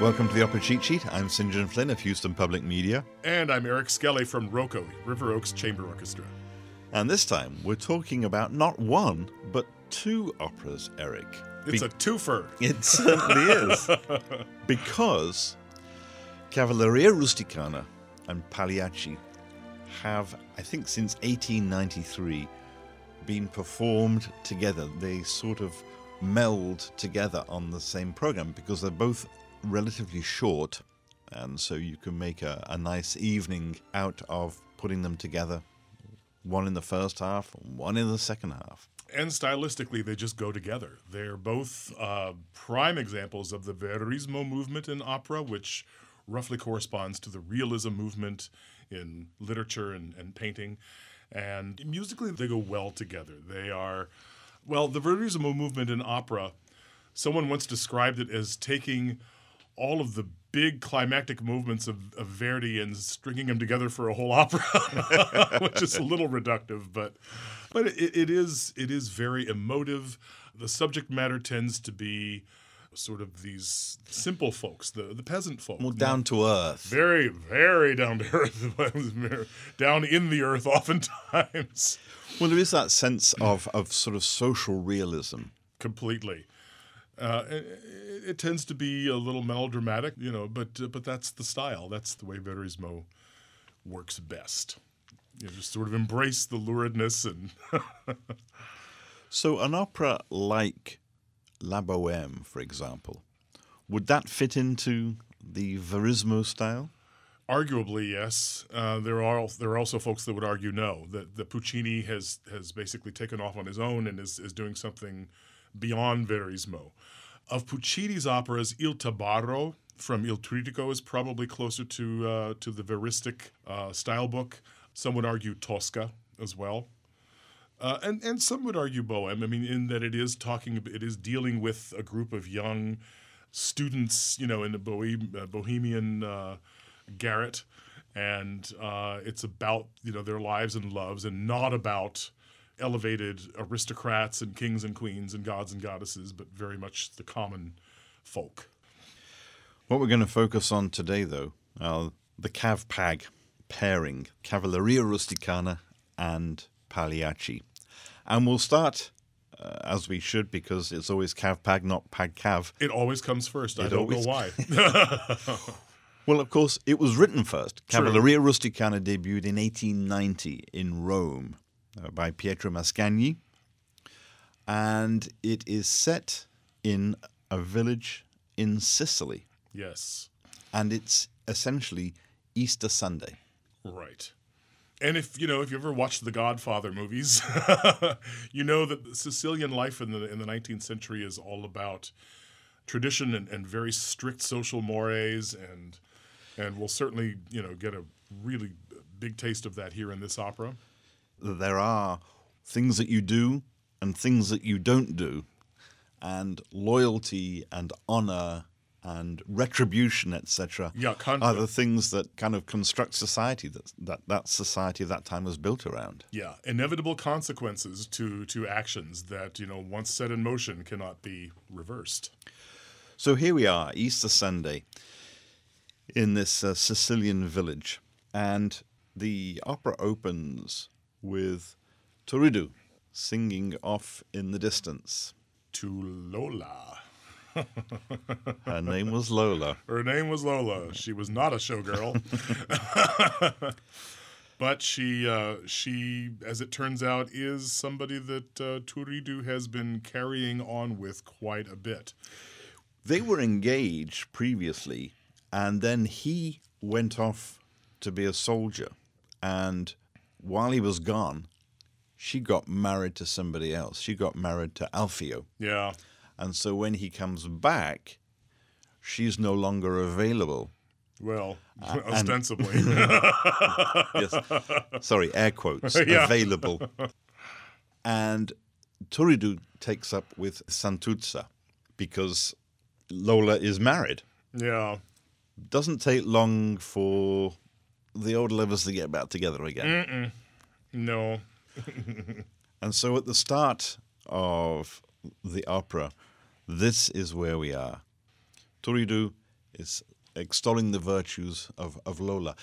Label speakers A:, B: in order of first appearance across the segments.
A: Welcome to the Opera Cheat Sheet. I'm St. John Flynn of Houston Public Media.
B: And I'm Eric Skelly from ROCO, River Oaks Chamber Orchestra.
A: And this time we're talking about not one, but two operas, Eric.
B: It's Be- a twofer.
A: It certainly is. because Cavalleria Rusticana and Pagliacci have, I think, since 1893, been performed together. They sort of meld together on the same program because they're both relatively short, and so you can make a, a nice evening out of putting them together. One in the first half, one in the second half.
B: And stylistically, they just go together. They're both uh, prime examples of the Verismo movement in opera, which roughly corresponds to the realism movement in literature and, and painting. And musically, they go well together. They are, well, the Verismo movement in opera, someone once described it as taking all of the big climactic movements of, of Verdi and stringing them together for a whole opera, which is a little reductive, but but it, it is it is very emotive. The subject matter tends to be sort of these simple folks, the the peasant folk,
A: more down to earth,
B: very very down to earth, down in the earth, oftentimes.
A: Well, there is that sense of of sort of social realism,
B: completely. Uh, it, it, tends to be a little melodramatic, you know, but uh, but that's the style. That's the way Verismo works best. You know, just sort of embrace the luridness and.
A: so, an opera like La Boheme, for example, would that fit into the Verismo style?
B: Arguably, yes. Uh, there are there are also folks that would argue no. That the Puccini has has basically taken off on his own and is is doing something beyond Verismo. Of Puccini's operas, Il Tabarro from Il Trittico is probably closer to uh, to the veristic uh, style book. Some would argue Tosca as well. Uh, and and some would argue Bohème. I mean, in that it is talking, it is dealing with a group of young students, you know, in the Bohem- uh, Bohemian uh, garret, and uh, it's about you know their lives and loves, and not about elevated aristocrats and kings and queens and gods and goddesses, but very much the common folk.
A: What we're going to focus on today, though, are the Cav Pag pairing, Cavalleria Rusticana and Pagliacci. And we'll start uh, as we should because it's always Cav Pag, not Pag Cav.
B: It always comes first. It I don't always... know why.
A: well, of course, it was written first. Cavalleria Rusticana debuted in 1890 in Rome Uh, by Pietro Mascagni. And it is set in a village in Sicily.
B: Yes.
A: And it's essentially Easter Sunday.
B: Right. And if you know, if you ever watched the Godfather movies, you know that Sicilian life in the in the 19th century is all about tradition and, and very strict social mores, and and we'll certainly you know get a really big taste of that here in this opera
A: there are things that you do and things that you don't do, and loyalty and honor and retribution, etc.,
B: yeah,
A: are the things that kind of construct society that, that that society of that time was built around.
B: Yeah, inevitable consequences to to actions that you know once set in motion cannot be reversed.
A: So here we are, Easter Sunday, in this uh, Sicilian village, and the opera opens with Turiddu singing off in the distance.
B: To Lola.
A: Her name was Lola.
B: Her name was Lola. She was not a showgirl. but she, uh, she, as it turns out, is somebody that uh, Turiddu has been carrying on with quite a bit.
A: They were engaged previously, and then he went off to be a soldier. And while he was gone, she got married to somebody else. She got married to Alfio.
B: Yeah.
A: And so when he comes back, she's no longer available.
B: Well, uh, ostensibly.
A: yes. Sorry, air quotes. Yeah. Available. And Turiddu takes up with Santuzza because Lola is married.
B: Yeah.
A: Doesn't take long for the old lovers to get back together again.
B: Mm-mm. No.
A: and so at the start of the opera, this is where we are. Turiddu is extolling the virtues of, of Lola.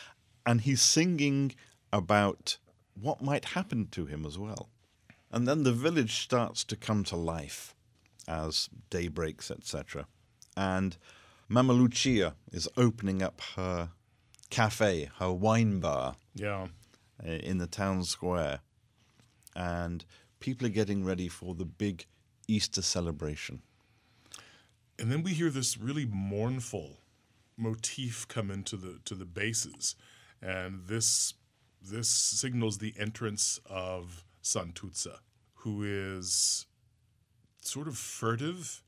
A: And he's singing about what might happen to him as well. And then the village starts to come to life as day breaks, etc. And Mama Lucia is opening up her cafe, her wine bar
B: Yeah.
A: uh, in the town square. And people are getting ready for the big Easter celebration.
B: And then we hear this really mournful motif come into the to the basses, and this this signals the entrance of Santuzza, who is sort of furtive.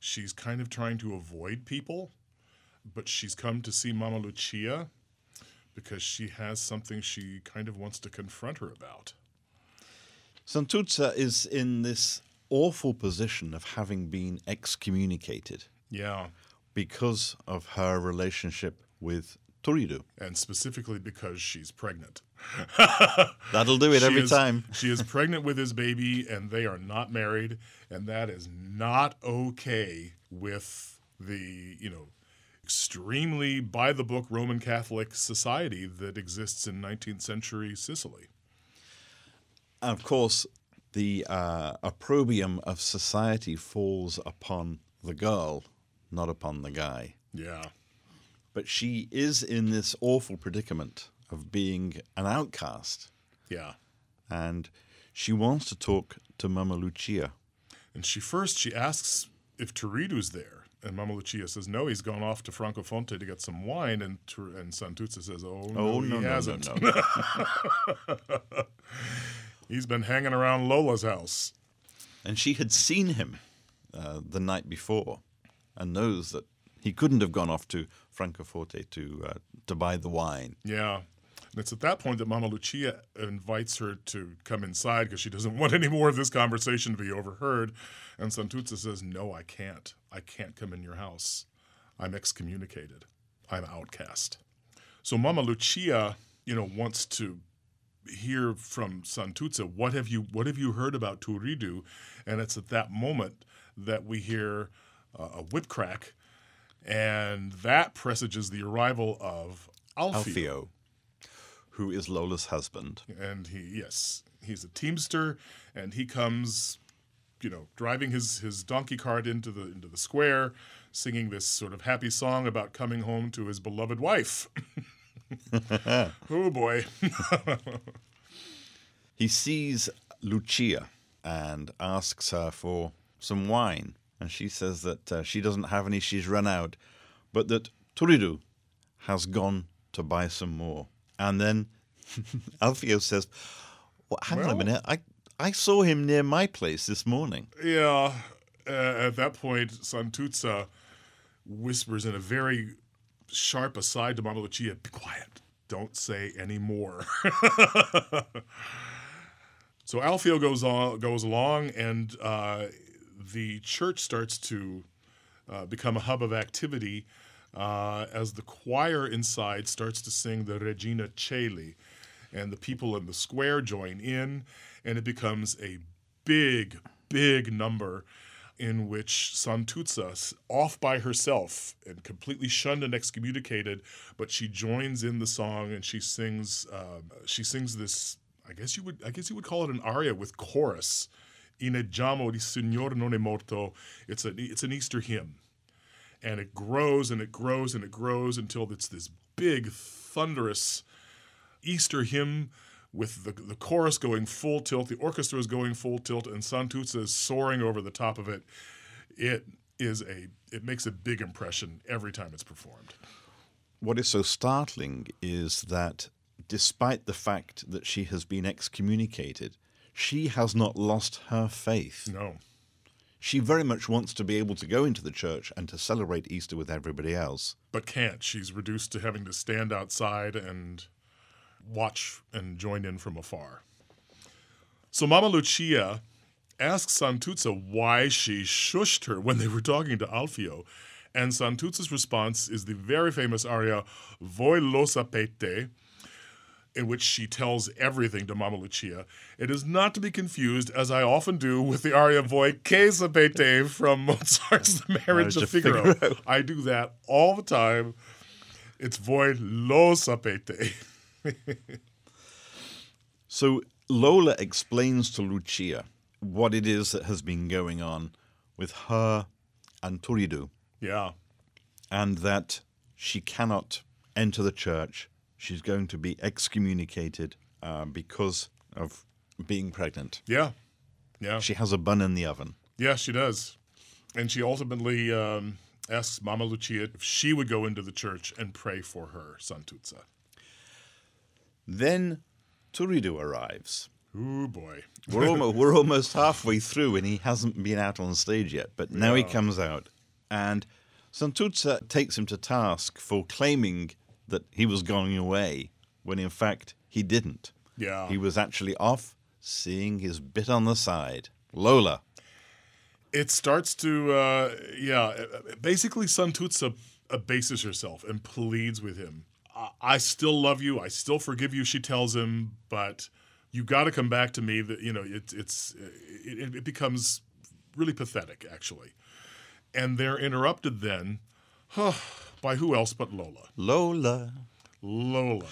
B: She's kind of trying to avoid people, but she's come to see Mama Lucia because she has something she kind of wants to confront her about.
A: Santuzza is in this awful position of having been excommunicated
B: Yeah,
A: because of her relationship with Turiddu.
B: and specifically because she's pregnant.
A: That'll do it
B: She
A: every
B: is-
A: time.
B: she is pregnant with his baby, and they are not married, and that is not okay with the you know extremely by the book Roman Catholic society that exists in 19th century Sicily.
A: And of course, the uh, opprobrium of society falls upon the girl, not upon the guy.
B: Yeah,
A: But she is in this awful predicament of being an outcast,
B: yeah.
A: and she wants to talk to Mama Lucia.
B: And she first she asks if Turiddu's there, and Mama Lucia says no, he's gone off to Francofonte to get some wine, and and Santuzza says, oh no,
A: Oh
B: he
A: no, no, no,
B: hasn't.
A: no!
B: He's been hanging around Lola's house.
A: and she had seen him uh, the night before, and knows that he couldn't have gone off to Francoforte to uh, to buy the wine.
B: Yeah. And it's at that point that Mama Lucia invites her to come inside because she doesn't want any more of this conversation to be overheard. And Santuzza says, No, I can't. I can't come in your house. I'm excommunicated. I'm outcast. So Mama Lucia, you know, wants to hear from Santuzza, what have you what have you heard about Turiddu? And it's at that moment that we hear uh, a whip crack, and that presages the arrival of Alfio.
A: Alfio, who is Lola's husband.
B: and he yes he's a teamster and he comes you know driving his his donkey cart into the into the square singing this sort of happy song about coming home to his beloved wife. Oh boy.
A: He sees Lucia and asks her for some wine, and she says that uh, she doesn't have any, she's run out, but that Turiddu has gone to buy some more. And then Alfio says, well, "Hang on a minute, I I saw him near my place this morning."
B: yeah uh, at that point santuzza whispers in a very sharp aside to mama lucia be quiet. Don't say any more. So Alfio goes on, goes along, and uh, the church starts to uh, become a hub of activity uh, as the choir inside starts to sing the Regina Coeli, and the people in the square join in, and it becomes a big, big number in which Santuzza, off by herself and completely shunned and excommunicated, but she joins in the song and she sings. Uh, she sings this. I guess you would. I guess you would call it an aria with chorus. Inneggiamo di Signor non è morto. It's a. It's an Easter hymn, and it grows and it grows and it grows until it's this big, thunderous Easter hymn with the, the chorus going full tilt, the orchestra is going full tilt, and Santuzza is soaring over the top of it. It is a it makes a big impression every time it's performed.
A: What is so startling is that despite the fact that she has been excommunicated, she has not lost her faith.
B: No.
A: She very much wants to be able to go into the church and to celebrate Easter with everybody else.
B: But can't. She's reduced to having to stand outside and watch and join in from afar. So Mama Lucia asks Santuzza why she shushed her when they were talking to Alfio. And Santuzza's response is the very famous aria Voi lo sapete. in which she tells everything to Mama Lucia. It is not to be confused, as I often do, with the aria Voi che sapete from Mozart's The Marriage, of. Figaro. I do that all the time. It's Voi lo sapete.
A: So Lola explains to Lucia what it is that has been going on with her and Turiddu,
B: yeah,
A: and that she cannot enter the church. She's going to be excommunicated uh, because of being pregnant.
B: yeah, yeah.
A: She has a bun in the oven.
B: Yeah, she does. And she ultimately um, asks Mama Lucia if she would go into the church and pray for her, Santuzza.
A: Then Turiddu arrives.
B: Oh boy.
A: We're almost, we're almost halfway through, and he hasn't been out on stage yet. But now he comes out, and Santuzza takes him to task for claiming that he was going away when in fact he didn't.
B: Yeah.
A: He was actually off seeing his bit on the side. Lola.
B: it starts to, uh, yeah, basically Santuzza abases herself and pleads with him. I, still love you. I still forgive you, she tells him, but you got to come back to me. That You know, it, it's, it, it becomes really pathetic, actually. And they're interrupted then huh, by who else but Lola.
A: Lola.
B: Lola,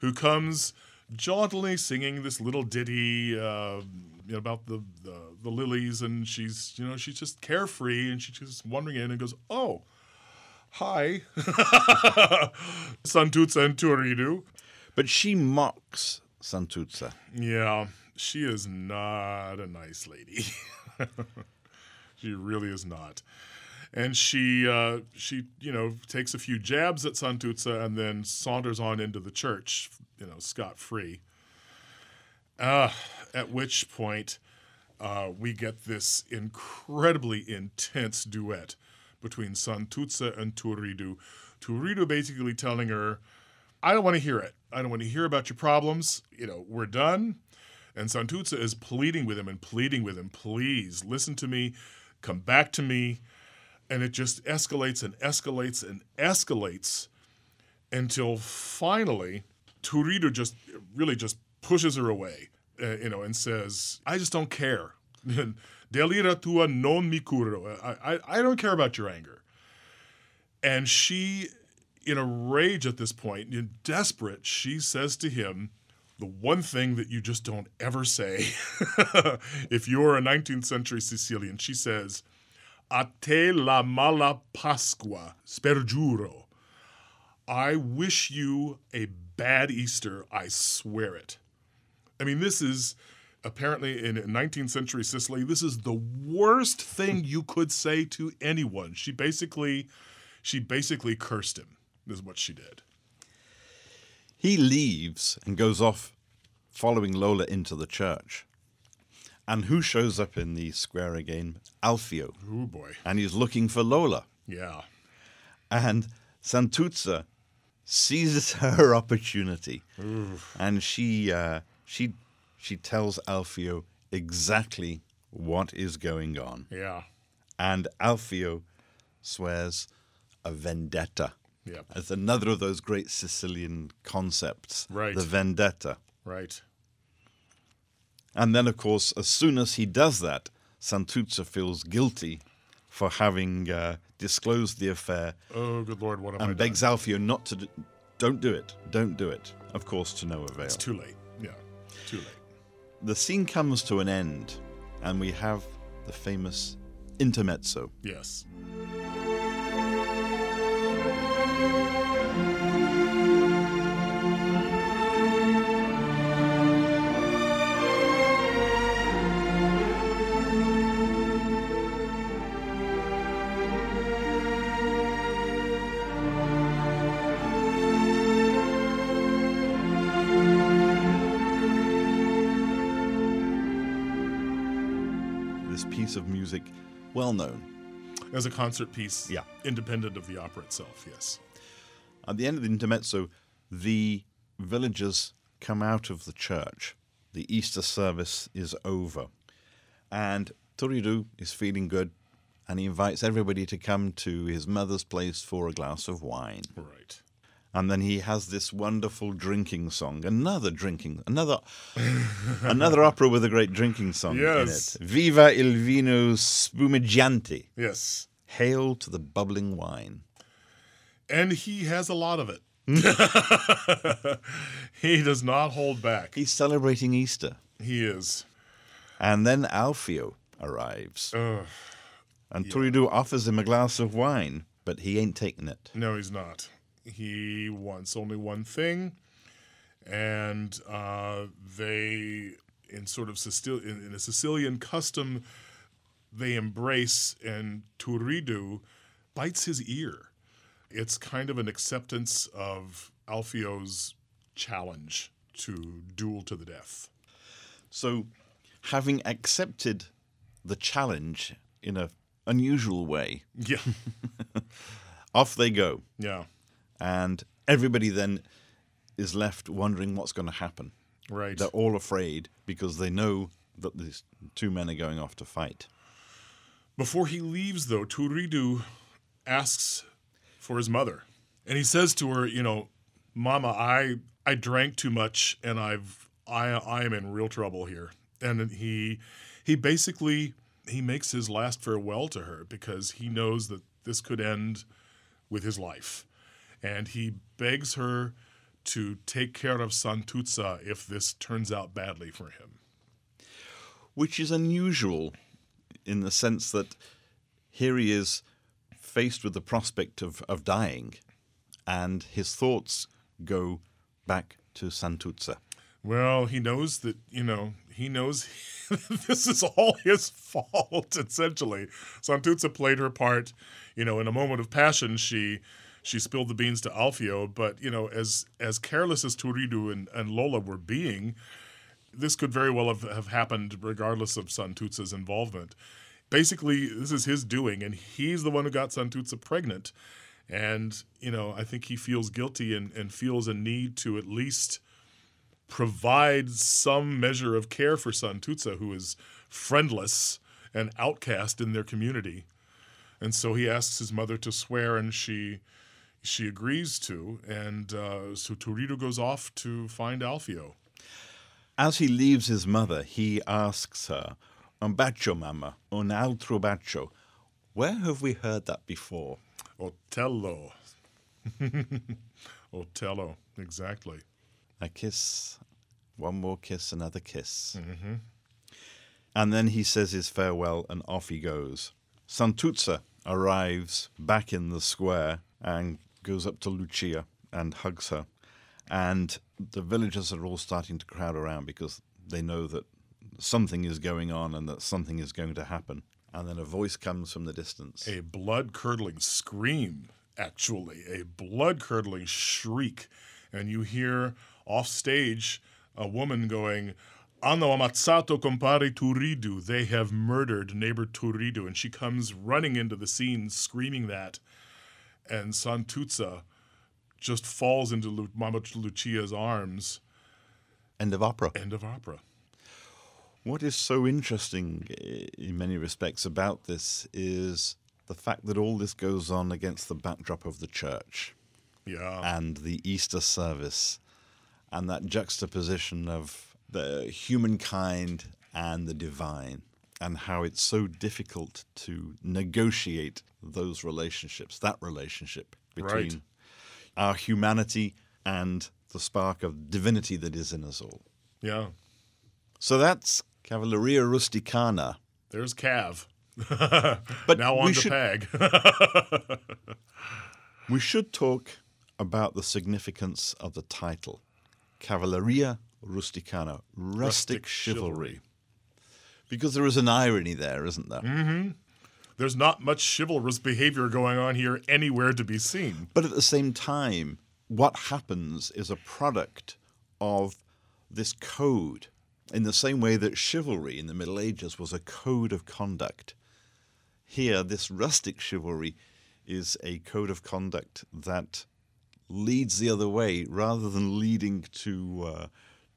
B: who comes jauntily singing this little ditty uh, you know, about the, the the lilies, and she's you know she's just carefree, and she's just wandering in and goes, "Oh, hi, Santuzza and Turiddu."
A: But she mocks Santuzza.
B: Yeah, she is not a nice lady. she really is not. And she, uh, she, you know, takes a few jabs at Santuzza and then saunters on into the church, you know, scot free. Uh, at which point, uh, we get this incredibly intense duet between Santuzza and Turiddu. Turiddu basically telling her, I don't want to hear it. I don't want to hear about your problems. You know, we're done. And Santuzza is pleading with him and pleading with him, please listen to me, come back to me. And it just escalates and escalates and escalates until finally Turiddu just really just pushes her away, uh, you know, and says, I just don't care. Dell'ira tua non mi curo. I, I, I don't care about your anger. And she, in a rage at this point, in desperate, she says to him, the one thing that you just don't ever say if you're a 19th century Sicilian, she says, A te la mala Pasqua, spergiuro. I wish you a bad Easter, I swear it. I mean, this is apparently in 19th century Sicily, this is the worst thing you could say to anyone. She basically she basically cursed him, is what she did.
A: He leaves and goes off following Lola into the church. And who shows up in the square again? Alfio.
B: Oh boy.
A: And he's looking for Lola.
B: Yeah.
A: And Santuzza seizes her opportunity. And she uh, she she tells Alfio exactly what is going on.
B: Yeah.
A: And Alfio swears a vendetta.
B: Yep.
A: It's another of those great Sicilian concepts.
B: Right.
A: The vendetta.
B: Right.
A: And then, of course, as soon as he does that, Santuzza feels guilty for having uh, disclosed the affair
B: Oh, good lord, what have I
A: and
B: done?
A: begs Alfio not to. Do, don't do it. Don't do it. Of course, to no avail.
B: It's too late. Yeah. Too late.
A: The scene comes to an end, and we have the famous intermezzo.
B: Yes.
A: Well known.
B: As a concert piece,
A: Yeah.
B: independent of the opera itself, yes.
A: At the end of the intermezzo, the villagers come out of the church. The Easter service is over. And Turiddu is feeling good and he invites everybody to come to his mother's place for a glass of wine.
B: Right.
A: And then he has this wonderful drinking song, another drinking, another, another opera with a great drinking song
B: Yes.
A: in it. Viva il vino spumeggiante!
B: Yes.
A: Hail to the bubbling wine!
B: And he has a lot of it. he does not hold back.
A: He's celebrating Easter,
B: He is.
A: and then Alfio arrives,
B: Ugh.
A: and Turiddu offers him a glass of wine, but he ain't taking it.
B: No, he's not. He wants only one thing, and uh, they, in sort of Sicil- in, in a Sicilian custom, they embrace, and Turiddu bites his ear. It's kind of an acceptance of Alfio's challenge to duel to the death.
A: So, having accepted the challenge in a unusual way,
B: Yeah,
A: off they go,
B: yeah,
A: and everybody then is left wondering what's going to happen.
B: right.
A: They're all afraid because they know that these two men are going off to fight.
B: Before he leaves, though, Turiddu asks for his mother, and he says to her, "You know, Mama, I I drank too much, and I've I I am in real trouble here." And he he basically he makes his last farewell to her because he knows that this could end with his life, and he begs her to take care of Santuzza if this turns out badly for him.
A: which is unusual in the sense that here he is faced with the prospect of, of dying, and his thoughts go back to Santuzza.
B: Well, he knows that, you know, he knows this is all his fault, essentially. Santuzza played her part, you know, in a moment of passion, she she spilled the beans to Alfio, but, you know, as as careless as Turiddu and, and Lola were being, this could very well have, have happened regardless of Santuzza's involvement. Basically, this is his doing, and he's the one who got Santuzza pregnant. And, you know, I think he feels guilty and, and feels a need to at least provide some measure of care for Santuzza, who is friendless and outcast in their community. And so he asks his mother to swear, and she she agrees to. And uh, so Turiddu goes off to find Alfio.
A: As he leaves his mother, he asks her, Un bacio, mamma, un altro bacio. Where have we heard that before?
B: Otello. Otello, exactly.
A: A kiss, one more kiss, another kiss. And then he says his farewell and off he goes. Santuzza arrives back in the square and goes up to Lucia and hugs her. And the villagers are all starting to crowd around because they know that something is going on and that something is going to happen. And then a voice comes from the distance.
B: a blood curdling scream, actually, a blood curdling shriek. And you hear off stage a woman going, Hanno ammazzato compare Turiddu. They have murdered neighbor Turiddu. And she comes running into the scene screaming that. And Santuzza just falls into Lu- Mama Lucia's arms.
A: End of opera.
B: End of opera.
A: What is so interesting eh, in many respects about this is the fact that all this goes on against the backdrop of the church
B: Yeah.
A: and the Easter service and that juxtaposition of the humankind and the divine and how it's so difficult to negotiate those relationships, that relationship between
B: Right.
A: our humanity and the spark of divinity that is in us all.
B: Yeah.
A: So that's Cavalleria Rusticana.
B: There's Cav.
A: But
B: now
A: we
B: on to
A: should-
B: Pag.
A: We should talk about the significance of the title Cavalleria Rusticana, rustic,
B: Rustic
A: chivalry.
B: chivalry.
A: Because there is an irony there, isn't there?
B: There's not much chivalrous behavior going on here anywhere to be seen.
A: But at the same time, what happens is a product of this code, in the same way that chivalry in the Middle Ages was a code of conduct. Here, this rustic chivalry is a code of conduct that leads the other way rather than leading to uh,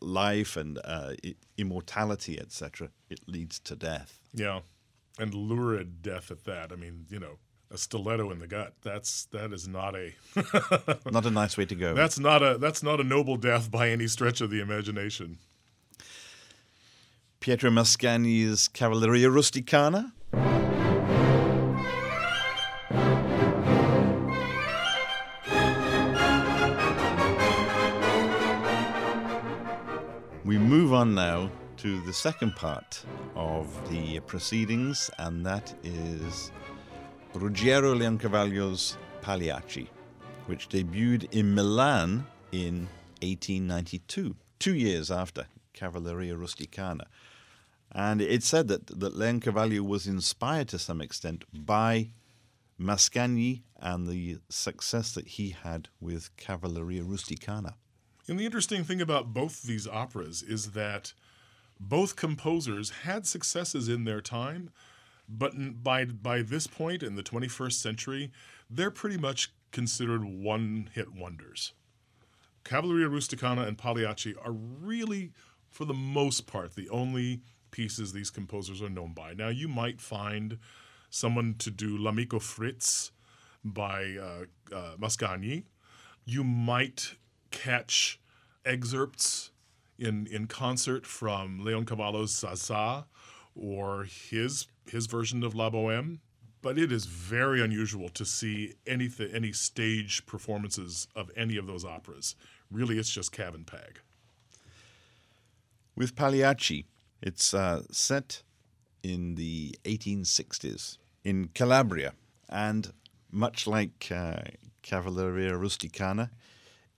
A: life and uh, immortality, etc. It leads to death.
B: Yeah. And lurid death at that. I mean, you know, a stiletto in the gut. That's that is not a
A: Not a nice way to go.
B: that's not a that's not a noble death by any stretch of the imagination.
A: Pietro Mascagni's Cavalleria Rusticana. We move on now to the second part of the proceedings, and that is Ruggero Leoncavallo's Pagliacci, which debuted in Milan in 1892, two years after Cavalleria Rusticana. And it's said that, that Leoncavallo was inspired to some extent by Mascagni and the success that he had with Cavalleria Rusticana.
B: And the interesting thing about both these operas is that both composers had successes in their time, but by by this point in the 21st century, they're pretty much considered one-hit wonders. Cavalleria Rusticana and Pagliacci are really, for the most part, the only pieces these composers are known by. Now, you might find someone to do L'Amico Fritz by uh, uh, Mascagni. You might catch excerpts in in concert from Leoncavallo's Zaza or his his version of La Boheme. But it is very unusual to see anything, any stage performances of any of those operas. Really, it's just Cav.
A: With Pagliacci, it's uh, set in the 1860s in Calabria, and much like uh, Cavalleria Rusticana,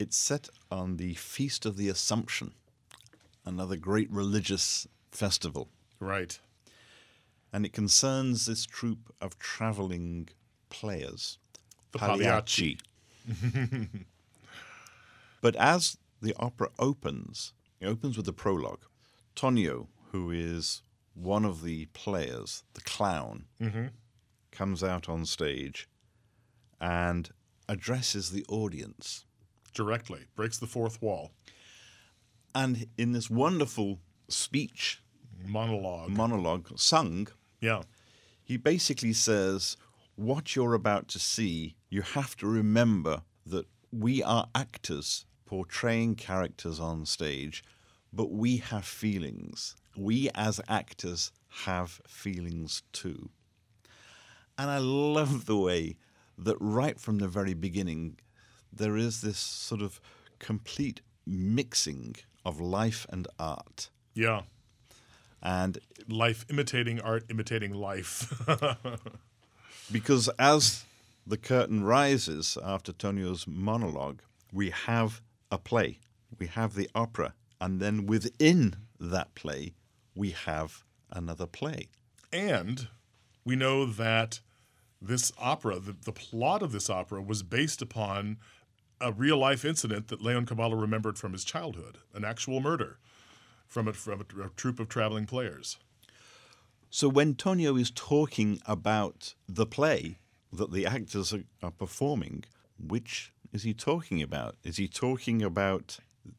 A: it's set on the Feast of the Assumption, another great religious festival.
B: Right.
A: And it concerns this troupe of traveling players,
B: The Pagliacci.
A: But as the opera opens, it opens with a prologue. Tonio, who is one of the players, the clown, mm-hmm. comes out on stage and addresses the audience.
B: Directly. Breaks the fourth wall.
A: And in this wonderful speech,
B: Monologue.
A: monologue, sung,
B: yeah.
A: he basically says, What you're about to see, you have to remember that we are actors portraying characters on stage, but we have feelings. We as actors have feelings too. And I love the way that right from the very beginning, there is this sort of complete mixing of life and art.
B: Yeah.
A: And
B: Life imitating art, imitating life.
A: because as the curtain rises after Tonio's monologue, we have a play, we have the opera, and then within that play, we have another play.
B: and we know that this opera, the, the plot of this opera, was based upon a real life incident that Leoncavallo remembered from his childhood, an actual murder from a, from a, a troupe of traveling players.
A: So when Tonio is talking about the play that the actors are, are performing, which is he talking about? Is he talking about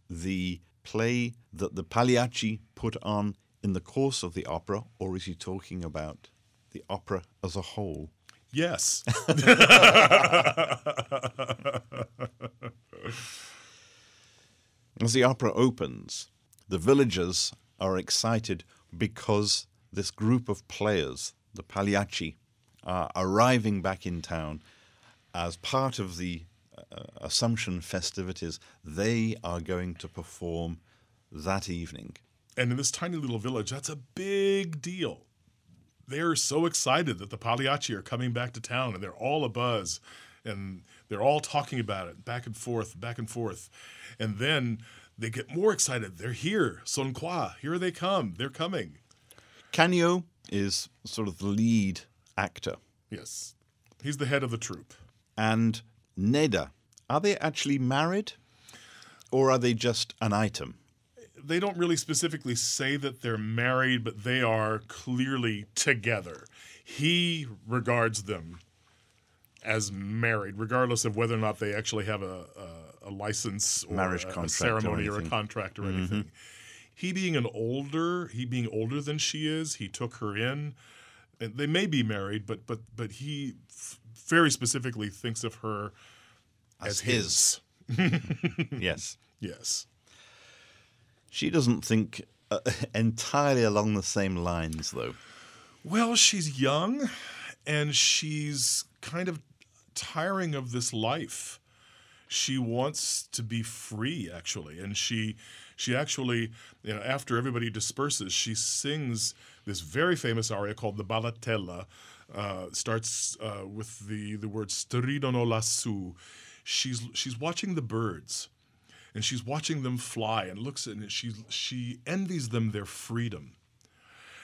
A: the play that the Pagliacci put on in the course of the opera, or is he talking about the opera as a whole?
B: Yes.
A: As the opera opens, the villagers are excited because this group of players, the Pagliacci, are arriving back in town as part of the uh, Assumption festivities. They are going to perform that evening.
B: and in this tiny little village, that's a big deal. They're so excited that the Pagliacci are coming back to town and they're all abuzz and they're all talking about it back and forth, back and forth. And then they get more excited. They're here. Son qua. Here they come. They're coming.
A: Canio is sort of the lead actor.
B: Yes. He's the head of the troupe.
A: And Nedda, are they actually married or are they just an item?
B: They don't really specifically say that they're married, but they are clearly together. He regards them as married, regardless of whether or not they actually have a, a, a license or
A: Marriage
B: a, a
A: contract or
B: ceremony or, a contract or mm-hmm. anything. He being an older, he being older than she is, he took her in. And they may be married, but but but he f- very specifically thinks of her as,
A: As
B: his.
A: yes.
B: Yes.
A: She doesn't think uh, entirely along the same lines, though.
B: Well, she's young and she's kind of tiring of this life. She wants to be free actually, and she she actually, you know, after everybody disperses, she sings this very famous aria called the Ballatella. Uh, starts uh, with the the word stridono lassù. She's she's watching the birds, and she's watching them fly, and looks at and she she envies them their freedom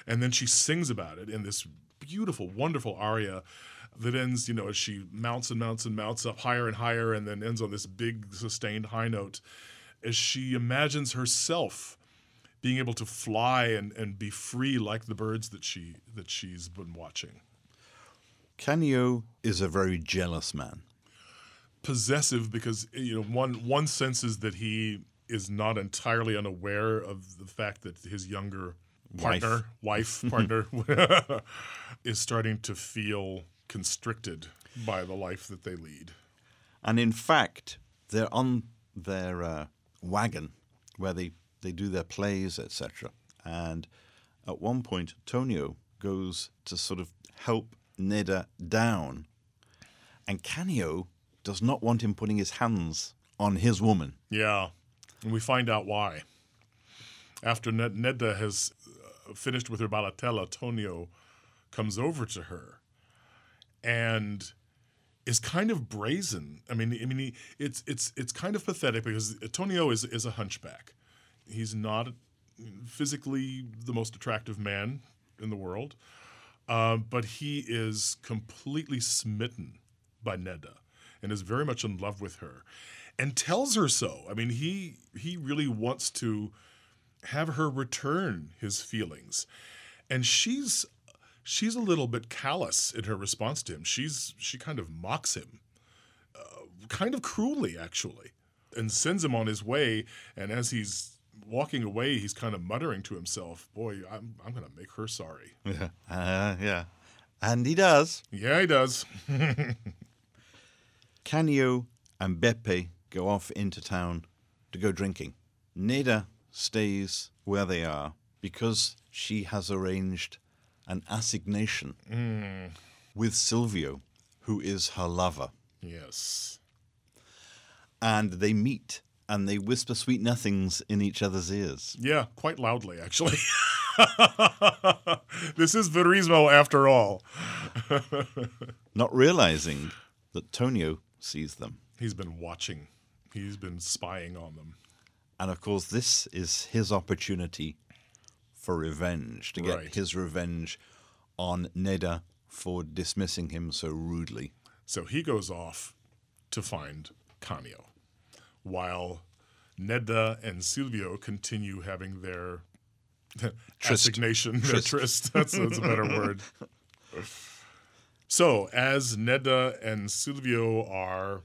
B: and then she sings about it in this beautiful, wonderful aria that ends, you know, as she mounts and mounts and mounts up higher and higher, and then ends on this big sustained high note, as she imagines herself being able to fly and, and be free like the birds that she that she's been watching.
A: Canio is a very jealous man.
B: Possessive because you know one one senses that he is not entirely unaware of the fact that his younger partner, wife, partner, is starting to feel constricted by the life that they lead.
A: And in fact, they're on their uh, wagon where they, they do their plays, etc. And at one point, Tonio goes to sort of help Nedda down. And Canio does not want him putting his hands on his woman.
B: Yeah, and we find out why. After Ned- Nedda has uh, finished with her ballatella, Tonio comes over to her and is kind of brazen. I mean, I mean, he, it's it's it's kind of pathetic because Tonio is is a hunchback. He's not physically the most attractive man in the world, uh, but he is completely smitten by Nedda and is very much in love with her, and tells her so. I mean, he he really wants to have her return his feelings, and she's she's a little bit callous in her response to him. She's she kind of mocks him, uh, kind of cruelly actually, and sends him on his way. And as he's walking away, he's kind of muttering to himself, "Boy, I'm I'm gonna make her sorry."
A: Yeah. Uh, yeah. And he does.
B: Yeah, he does.
A: Canio and Beppe go off into town to go drinking. Nedda stays where they are because she has arranged an assignation mm. with Silvio, who is her lover.
B: yes.
A: And they meet and they whisper sweet nothings in each other's ears.
B: Yeah, quite loudly actually. this is Verismo after all.
A: Not realizing that Tonio sees them.
B: He's been watching. He's been spying on them.
A: And of course, this is his opportunity for revenge, to get
B: Right.
A: his revenge on Nedda for dismissing him so rudely.
B: So he goes off to find Canio, while Nedda and Silvio continue having their assignation, their
A: tryst.
B: That's, that's a better word. So as Nedda and Silvio are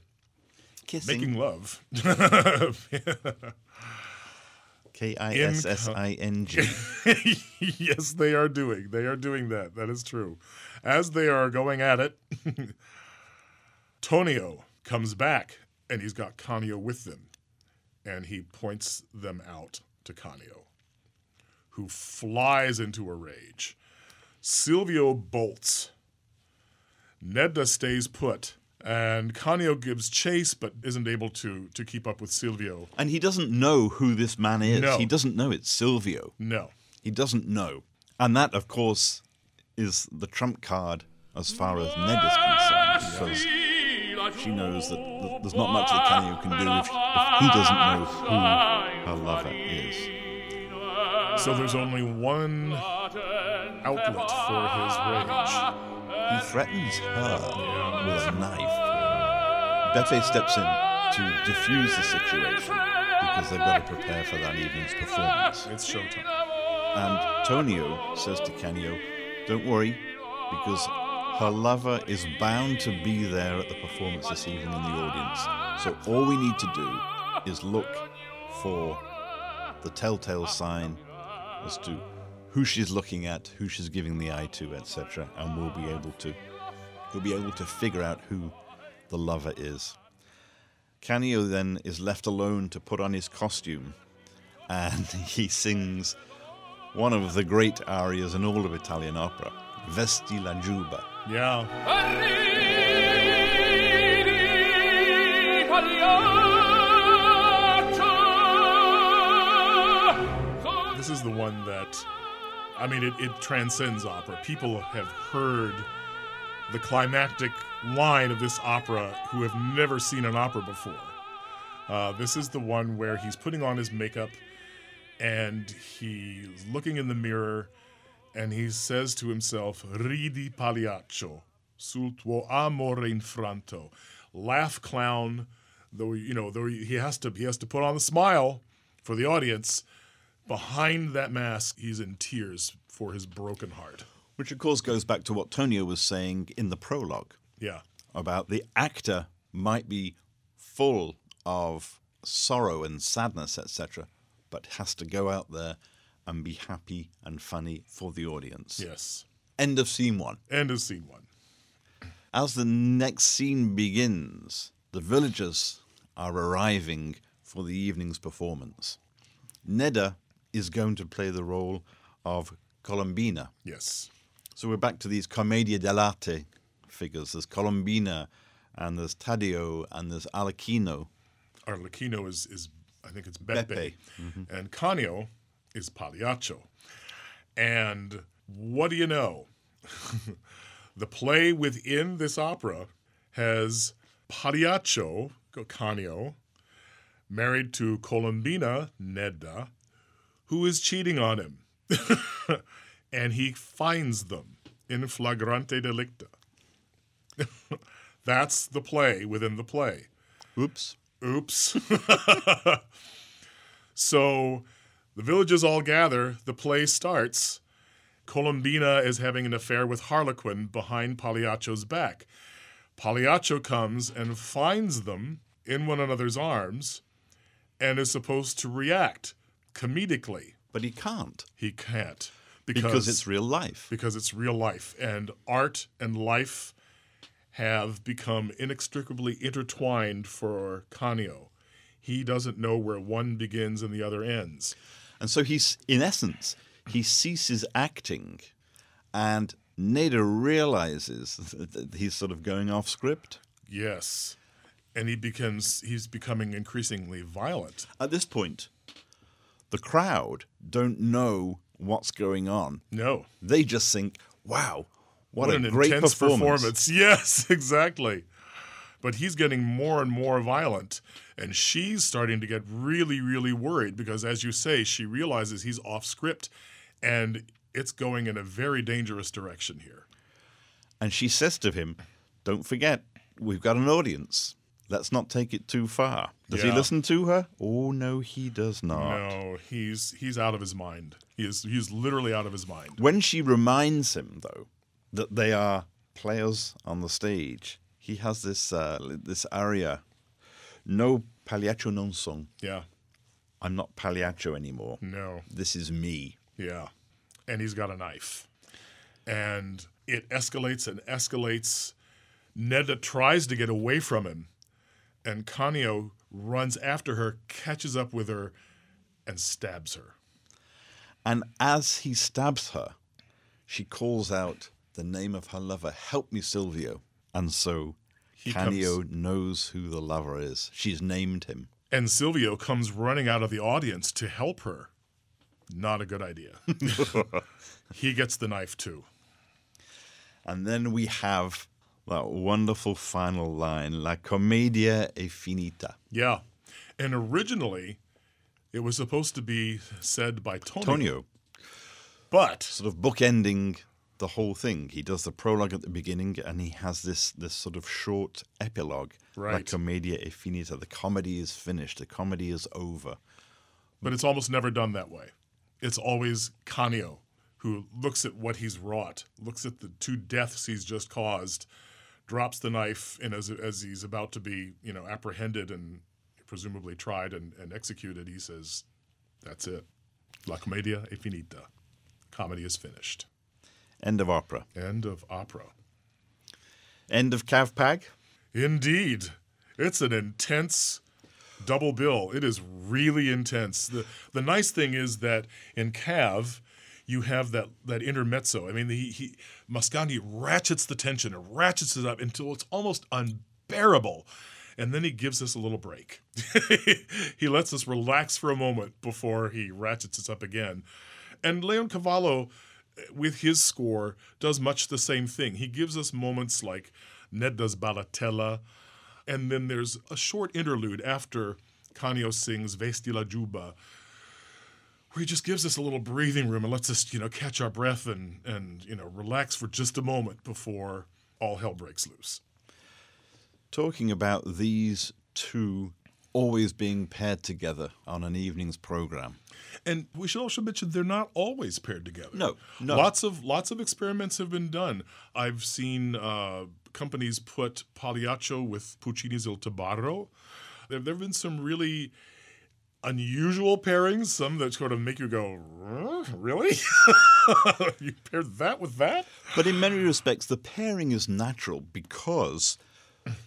A: Kissing.
B: making love,
A: K I S S I N G.
B: yes, they are doing. They are doing that. That is true. As they are going at it, Tonio comes back and he's got Canio with them. And he points them out to Canio, who flies into a rage. Silvio bolts. Nedda stays put. And Canio gives chase but isn't able to, to keep up with Silvio.
A: And he doesn't know who this man is.
B: No.
A: He doesn't know it's Silvio.
B: No.
A: He doesn't know. And that, of course, is the trump card as far as Ned is concerned, because she knows that there's not much that Canio can do if, if he doesn't know who her lover is.
B: So there's only one outlet for his rage.
A: He threatens her with a knife. Beppe steps in to diffuse the situation because they've got to prepare for that evening's performance.
B: It's showtime.
A: And Tonio says to Canio, Don't worry, because her lover is bound to be there at the performance this evening in the audience. So all we need to do is look for the telltale sign as to who she's looking at, who she's giving the eye to, etc., and we'll be able to he'll be able to figure out who the lover is. Canio then is left alone to put on his costume and he sings one of the great arias in all of Italian opera, Vesti la giubba.
B: Yeah. This is the one that, I mean, it, it transcends opera. People have heard the climactic line of this opera who have never seen an opera before. Uh, this is the one where he's putting on his makeup and he's looking in the mirror and he says to himself, Ridi pagliaccio, sul tuo amore infranto. Laugh, clown. Though you know, though he has to, he has to put on a smile for the audience. Behind that mask, he's in tears for his broken heart.
A: Which, of course, goes back to what Tonio was saying in the prologue
B: Yeah,
A: about the actor might be full of sorrow and sadness, etc., but has to go out there and be happy and funny for the audience.
B: yes.
A: End of scene one.
B: End of scene one.
A: As the next scene begins, the villagers are arriving for the evening's performance. Nedda is going to play the role of Colombina.
B: Yes,
A: So we're back to these commedia dell'arte figures. There's Colombina, and there's Taddeo, and there's Alechino.
B: Arlecchino is is I think it's Beppe,
A: Beppe, mm-hmm.
B: and Canio is Pagliaccio. And what do you know? the play within this opera has Pagliaccio, Canio, married to Colombina, Nedda, who is cheating on him. and he finds them in flagrante delicta. That's the play within the play.
A: Oops.
B: Oops. so the villages all gather, the play starts. Colombina is having an affair with Harlequin behind Pagliaccio's back. Pagliaccio comes and finds them in one another's arms and is supposed to react comedically.
A: But he can't
B: He can't
A: because it's real life.
B: because it's real life and art and life have become inextricably intertwined for Canio. He doesn't know where one begins and the other ends.
A: And so he's, in essence, he ceases acting, and Nedda realizes that he's sort of going off script.
B: Yes. And he becomes he's becoming increasingly violent.
A: At this point, the crowd don't know what's going on.
B: No.
A: They just think, wow, what,
B: What,
A: a
B: an
A: great
B: intense
A: performance.
B: Yes, exactly. But he's getting more and more violent. And she's starting to get really, really worried because, as you say, she realizes he's off script and it's going in a very dangerous direction here.
A: And she says to him, don't forget, we've got an audience. Let's not take it too far. Does he listen to her? Oh, no, he does not.
B: No, he's he's out of his mind. He is he's literally out of his mind.
A: When she reminds him, though, that they are players on the stage, he has this uh, this aria, "No Pagliaccio non son.
B: Yeah.
A: I'm not Pagliaccio anymore.
B: No.
A: This is me.
B: Yeah. And he's got a knife. And it escalates and escalates. Nedda tries to get away from him. And Canio runs after her, catches up with her, and stabs her.
A: And as he stabs her, she calls out the name of her lover. Help me, Silvio. And so
B: He
A: Canio knows who the lover is. She's named him.
B: And Silvio comes running out of the audience to help her. Not a good idea. he gets the knife too.
A: And then we have that wonderful final line La commedia è finita.
B: Yeah. And originally, it was supposed to be said by Tonio.
A: Tonio,
B: But
A: sort of bookending the whole thing. He does the prologue at the beginning and he has this, this sort of short epilogue.
B: Right.
A: La commedia è finita. The comedy is finished. The comedy is over.
B: but it's almost never done that way. It's always Canio who looks at what he's wrought, looks at the two deaths he's just caused, drops the knife, and as, as he's about to be, you know, apprehended and presumably tried and, and executed, he says, "That's it. La commedia è finita. Comedy is finished."
A: End of opera.
B: End of opera.
A: End of Cavpag?
B: Indeed. It's an intense double bill. It is really intense. The the nice thing is that in Cav, you have that that intermezzo. I mean, he, he Mascagni ratchets the tension and ratchets it up until it's almost unbearable. And then he gives us a little break. he lets us relax for a moment before he ratchets us up again. And Leoncavallo, eh, with his score, does much the same thing. He gives us moments like Nedda's Ballatella, and then there's a short interlude after Canio sings Vesti la Giubba, where he just gives us a little breathing room and lets us, you know, catch our breath and, and you know, relax for just a moment before all hell breaks loose.
A: Talking about these two always being paired together on an evening's program.
B: And we should also mention they're not always paired together.
A: No, no.
B: Lots of lots of experiments have been done. I've seen uh, companies put Pagliaccio with Puccini's Il Tabarro. There, there have been some really unusual pairings, some that sort of make you go, really? you paired that with that?
A: But in many respects, the pairing is natural because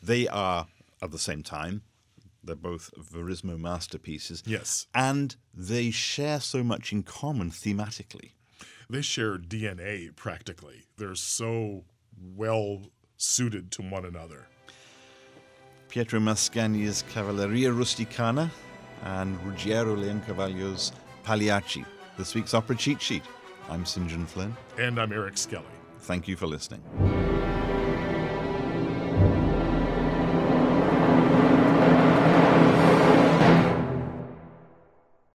A: they are, at the same time, they're both Verismo masterpieces.
B: Yes.
A: And they share so much in common thematically.
B: They share DNA practically. They're so well suited to one another.
A: Pietro Mascagni's Cavalleria Rusticana and Ruggero Leoncavallo's Pagliacci, this week's opera cheat sheet. I'm St. John Flynn.
B: And I'm Eric Skelly.
A: Thank you for listening.